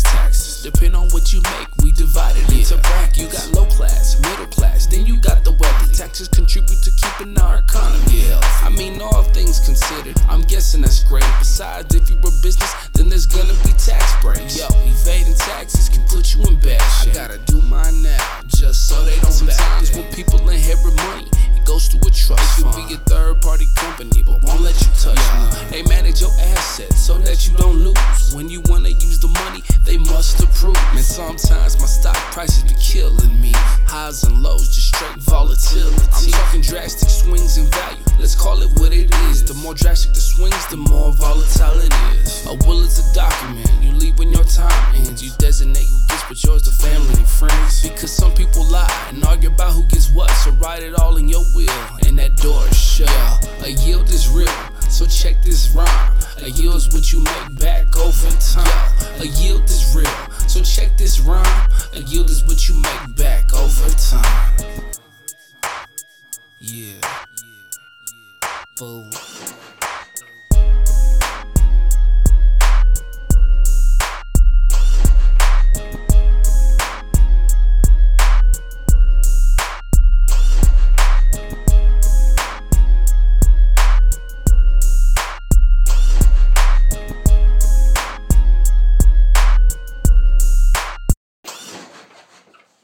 taxes. Depend on what you make, we divide it into brackets. You got low class, middle class, then you got the wealthy. Taxes contribute to keeping our economy Yeah. I mean, all things considered, I'm guessing that's great. Besides, if you were business, then there's gonna be tax breaks. Yo, evading taxes can put you in bad shape. I gotta do mine now, just so they don't Sometimes when people inherit money, it goes to a trust it fund. Be a third party company, but won't let you touch yeah. They manage your assets so that you don't lose when you money, they must approve. And sometimes my stock prices be killing me. Highs and lows, just straight volatility. I'm talking drastic swings in value. Let's call it what it is. The more drastic the swings, the more volatile it is. A will is a document. You leave when your time ends. You designate who gets but yours to family and friends. Because some people lie and argue about who gets what. So write it all in your will rhyme. A yield is what you make back over time. A yield is real. So check this rhyme. A yield is what you make back over time. Yeah. Fool.